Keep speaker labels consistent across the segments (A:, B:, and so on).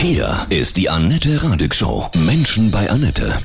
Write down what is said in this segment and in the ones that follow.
A: Hier ist die Annette Radig Show. Menschen bei Annette.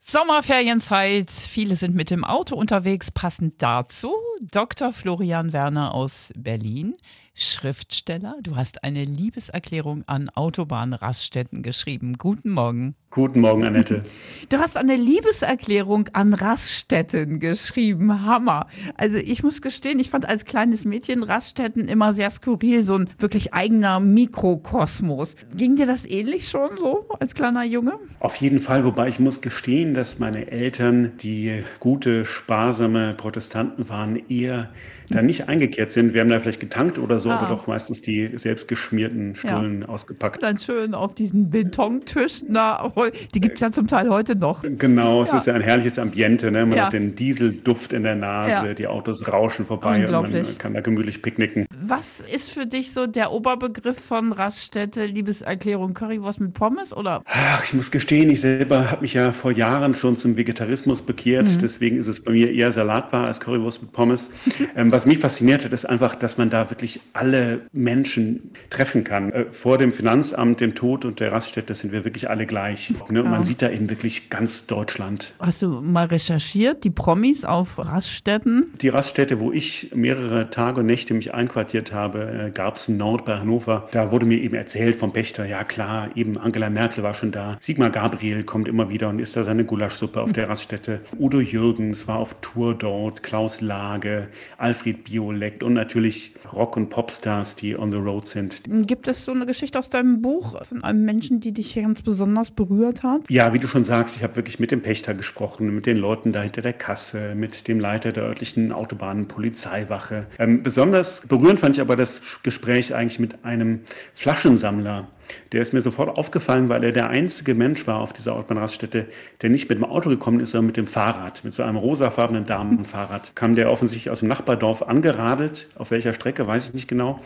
B: Sommerferienzeit. Viele sind mit dem Auto unterwegs. Passend dazu Dr. Florian Werner aus Berlin. Schriftsteller. Du hast eine Liebeserklärung an Autobahnraststätten geschrieben. Guten Morgen.
C: Guten Morgen, Annette.
B: Du hast eine Liebeserklärung an Raststätten geschrieben. Hammer. Also ich muss gestehen, ich fand als kleines Mädchen Raststätten immer sehr skurril, so ein wirklich eigener Mikrokosmos. Ging dir das ähnlich schon so als kleiner Junge?
C: Auf jeden Fall, wobei ich muss gestehen, dass meine Eltern, die gute, sparsame Protestanten waren, eher da nicht eingekehrt sind. Wir haben da vielleicht getankt oder so, ah. aber doch meistens die selbstgeschmierten Stullen ja. ausgepackt.
B: Dann schön auf diesen Betontisch, na, die gibt es ja zum Teil heute noch.
C: Genau, es ja. ist ja ein herrliches Ambiente. Ne? Man ja. hat den Dieselduft in der Nase, die Autos rauschen vorbei und man kann da gemütlich picknicken.
B: Was ist für dich so der Oberbegriff von Raststätte, Liebeserklärung, Currywurst mit Pommes oder?
C: Ach, ich muss gestehen, ich selber habe mich ja vor Jahren schon zum Vegetarismus bekehrt. Mhm. Deswegen ist es bei mir eher Salatbar als Currywurst mit Pommes. ähm, was mich fasziniert hat, ist einfach, dass man da wirklich alle Menschen treffen kann. Äh, vor dem Finanzamt, dem Tod und der Raststätte sind wir wirklich alle gleich. Ne? Und man sieht da eben wirklich ganz Deutschland.
B: Hast du mal recherchiert, die Promis auf Raststätten?
C: Die Raststätte, wo ich mehrere Tage und Nächte mich einquartiert habe, äh, gab es Nord bei Hannover. Da wurde mir eben erzählt vom Pächter, ja klar, eben Angela Merkel war schon da. Sigmar Gabriel kommt immer wieder und isst da seine Gulaschsuppe auf der Raststätte. Udo Jürgens war auf Tour dort, Klaus Lage, Alfred Biolek und natürlich Rock- und Popstars, die on the road sind.
B: Gibt es so eine Geschichte aus deinem Buch von einem Menschen, die dich ganz besonders berührt hat?
C: Ja, wie du schon sagst, ich habe wirklich mit dem Pächter gesprochen, mit den Leuten da hinter der Kasse, mit dem Leiter der örtlichen Autobahnenpolizeiwache. Ähm, besonders berührend fand ich aber das Gespräch eigentlich mit einem Flaschensammler, der ist mir sofort aufgefallen, weil er der einzige Mensch war auf dieser Autobahnraststätte, der nicht mit dem Auto gekommen ist, sondern mit dem Fahrrad, mit so einem rosafarbenen Damenfahrrad. Kam der offensichtlich aus dem Nachbardorf angeradelt, auf welcher Strecke, weiß ich nicht genau.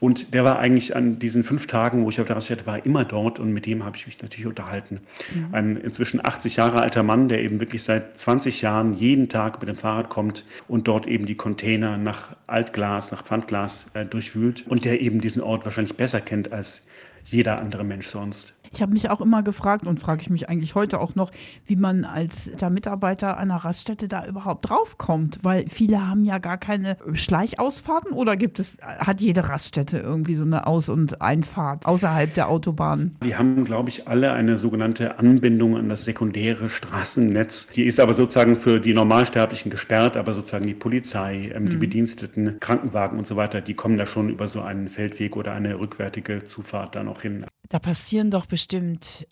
C: Und der war eigentlich an diesen fünf Tagen, wo ich auf der Raststätte war, immer dort und mit dem habe ich mich natürlich unterhalten. Mhm. Ein inzwischen 80 Jahre alter Mann, der eben wirklich seit 20 Jahren jeden Tag mit dem Fahrrad kommt und dort eben die Container nach Altglas, nach Pfandglas äh, durchwühlt und der eben diesen Ort wahrscheinlich besser kennt als jeder andere Mensch sonst.
B: Ich habe mich auch immer gefragt und frage ich mich eigentlich heute auch noch, wie man als der Mitarbeiter einer Raststätte da überhaupt draufkommt, weil viele haben ja gar keine Schleichausfahrten oder gibt es, hat jede Raststätte irgendwie so eine Aus- und Einfahrt außerhalb der Autobahn?
C: Die haben, glaube ich, alle eine sogenannte Anbindung an das sekundäre Straßennetz. Die ist aber sozusagen für die Normalsterblichen gesperrt, aber sozusagen die Polizei, ähm, mhm. die Bediensteten, Krankenwagen und so weiter, die kommen da schon über so einen Feldweg oder eine rückwärtige Zufahrt da noch hin.
B: Da passieren doch bestimmt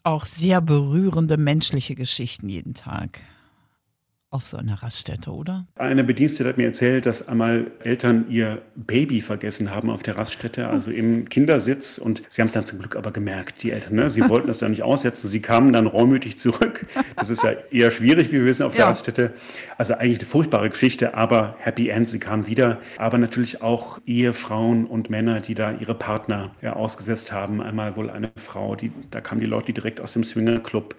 B: auch sehr berührende menschliche Geschichten jeden Tag auf so einer Raststätte, oder?
C: Eine Bedienstete hat mir erzählt, dass einmal Eltern ihr Baby vergessen haben auf der Raststätte, also im Kindersitz. Und sie haben es dann zum Glück aber gemerkt, die Eltern. Ne? Sie wollten das dann nicht aussetzen. Sie kamen dann reumütig zurück. Das ist ja eher schwierig, wie wir wissen, auf der ja. Raststätte. Also eigentlich eine furchtbare Geschichte, aber Happy End, sie kamen wieder. Aber natürlich auch Ehefrauen und Männer, die da ihre Partner ja, ausgesetzt haben. Einmal wohl eine Frau, die, da kamen die Leute direkt aus dem Swingerclub,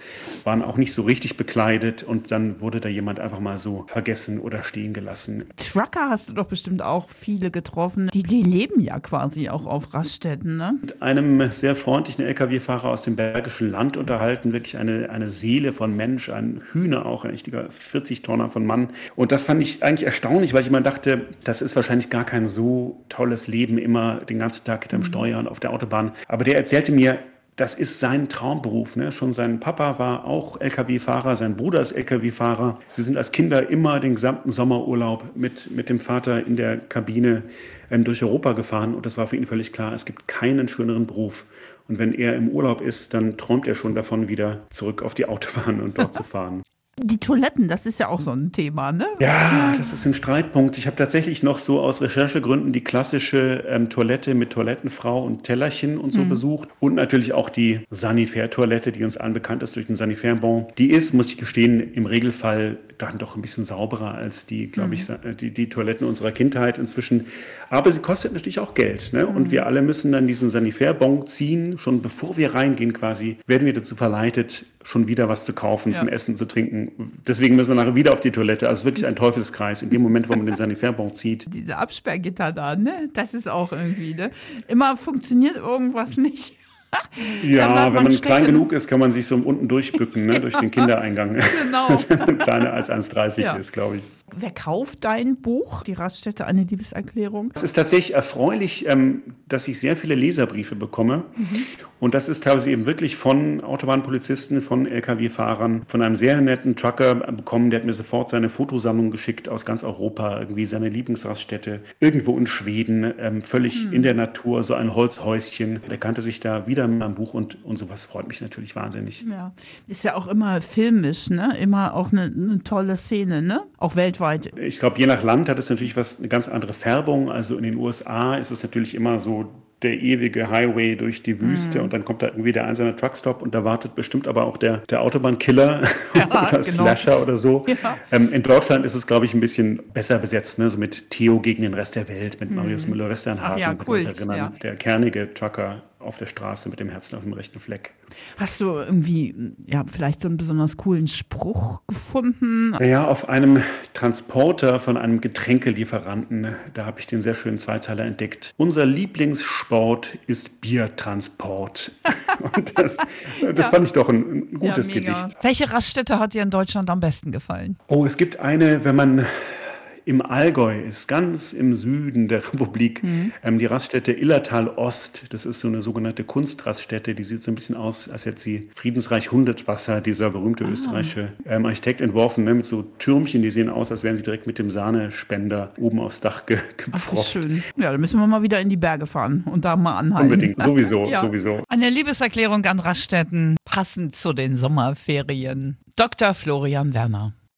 C: waren auch nicht so richtig bekleidet und dann wurde da jemand einfach mal so vergessen oder stehen gelassen.
B: Trucker hast du doch bestimmt auch viele getroffen. Die, die leben ja quasi auch auf Raststätten, ne?
C: Mit einem sehr freundlichen Lkw-Fahrer aus dem Bergischen Land unterhalten, wirklich eine, eine Seele von Mensch, ein Hühner auch, ein richtiger 40-Tonner von Mann. Und das fand ich eigentlich erstaunlich, weil ich immer dachte, das ist wahrscheinlich gar kein so tolles Leben, immer den ganzen Tag hinterm mhm. Steuer und auf der Autobahn. Aber der erzählte mir, das ist sein Traumberuf. Ne? Schon sein Papa war auch Lkw-Fahrer, sein Bruder ist Lkw-Fahrer. Sie sind als Kinder immer den gesamten Sommerurlaub mit, mit dem Vater in der Kabine ähm, durch Europa gefahren und das war für ihn völlig klar, es gibt keinen schöneren Beruf. Und wenn er im Urlaub ist, dann träumt er schon davon, wieder zurück auf die Autobahn und dort zu fahren.
B: Die Toiletten, das ist ja auch so ein Thema, ne?
C: Ja, das ist ein Streitpunkt. Ich habe tatsächlich noch so aus Recherchegründen die klassische ähm, Toilette mit Toilettenfrau und Tellerchen und so mhm. besucht. Und natürlich auch die Sanifair-Toilette, die uns allen bekannt ist durch den Sanifair-Bon. Die ist, muss ich gestehen, im Regelfall dann doch ein bisschen sauberer als die, glaube ich, mhm. die, die Toiletten unserer Kindheit inzwischen. Aber sie kostet natürlich auch Geld. Ne? Und mhm. wir alle müssen dann diesen Sanifair-Bon ziehen. Schon bevor wir reingehen quasi, werden wir dazu verleitet, schon wieder was zu kaufen, ja. zum Essen, zu trinken. Deswegen müssen wir nachher wieder auf die Toilette. Also es ist wirklich ein Teufelskreis. In dem Moment, wo man den Sanifair-Bon zieht.
B: Diese Absperrgitter da, ne? Das ist auch irgendwie, ne? Immer funktioniert irgendwas nicht.
C: Ja, wenn man klein genug ist, kann man sich so unten durchbücken, ne, durch den Kindereingang.
B: Genau.
C: wenn man kleiner als 1,30
B: Ja.
C: ist, glaube ich.
B: Wer kauft dein Buch? Die Raststätte, eine Liebeserklärung.
C: Es ist tatsächlich erfreulich, ähm, dass ich sehr viele Leserbriefe bekomme. Und das ist teilweise eben wirklich von Autobahnpolizisten, von Lkw-Fahrern, von einem sehr netten Trucker bekommen. Der hat mir sofort seine Fotosammlung geschickt aus ganz Europa, irgendwie seine Lieblingsraststätte, irgendwo in Schweden, ähm, völlig in der Natur, so ein Holzhäuschen. Der kannte sich da wieder mit meinem Buch und, und sowas freut mich natürlich wahnsinnig.
B: Ja, ist ja auch immer filmisch, ne? Immer auch eine, eine tolle Szene, ne? Auch weltweit.
C: Ich glaube, je nach Land hat es natürlich was, eine ganz andere Färbung. Also in den USA ist es natürlich immer so der ewige Highway durch die Wüste und dann kommt da irgendwie der einsame Truckstop und da wartet bestimmt aber auch der, der Autobahnkiller oder
B: genau.
C: Slasher oder so.
B: Ja.
C: Ähm, in Deutschland ist es, glaube ich, ein bisschen besser besetzt, ne? so mit Theo gegen den Rest der Welt, mit Marius Müller-Westernhagen.
B: Ja,
C: erinnern.
B: ja.
C: Der kernige Trucker auf der Straße mit dem Herzen auf dem rechten Fleck.
B: Hast du irgendwie, ja, vielleicht so einen besonders coolen Spruch gefunden?
C: Naja, auf einem Transporter von einem Getränkelieferanten, da habe ich den sehr schönen Zweizeiler entdeckt. Unser Lieblingssport ist Biertransport. Und das, das fand ich doch ein, ein gutes
B: ja.
C: Gedicht.
B: Welche Raststätte hat dir in Deutschland am besten gefallen?
C: Oh, es gibt eine, wenn man im Allgäu ist, ganz im Süden der Republik, ähm, die Raststätte Illertal Ost. Das ist so eine sogenannte Kunstraststätte. Die sieht so ein bisschen aus, als hätte sie Friedensreich Hundertwasser, dieser berühmte österreichische ähm, Architekt entworfen, ne, mit so Türmchen, die sehen aus, als wären sie direkt mit dem Sahnespender oben aufs Dach ge
B: Ach,
C: gepfropft.
B: schön. Ja, dann müssen wir mal wieder in die Berge fahren und da mal anhalten.
C: Unbedingt, sowieso,
B: Ja.
C: sowieso.
B: Eine Liebeserklärung an Raststätten, passend zu den Sommerferien. Dr. Florian Werner.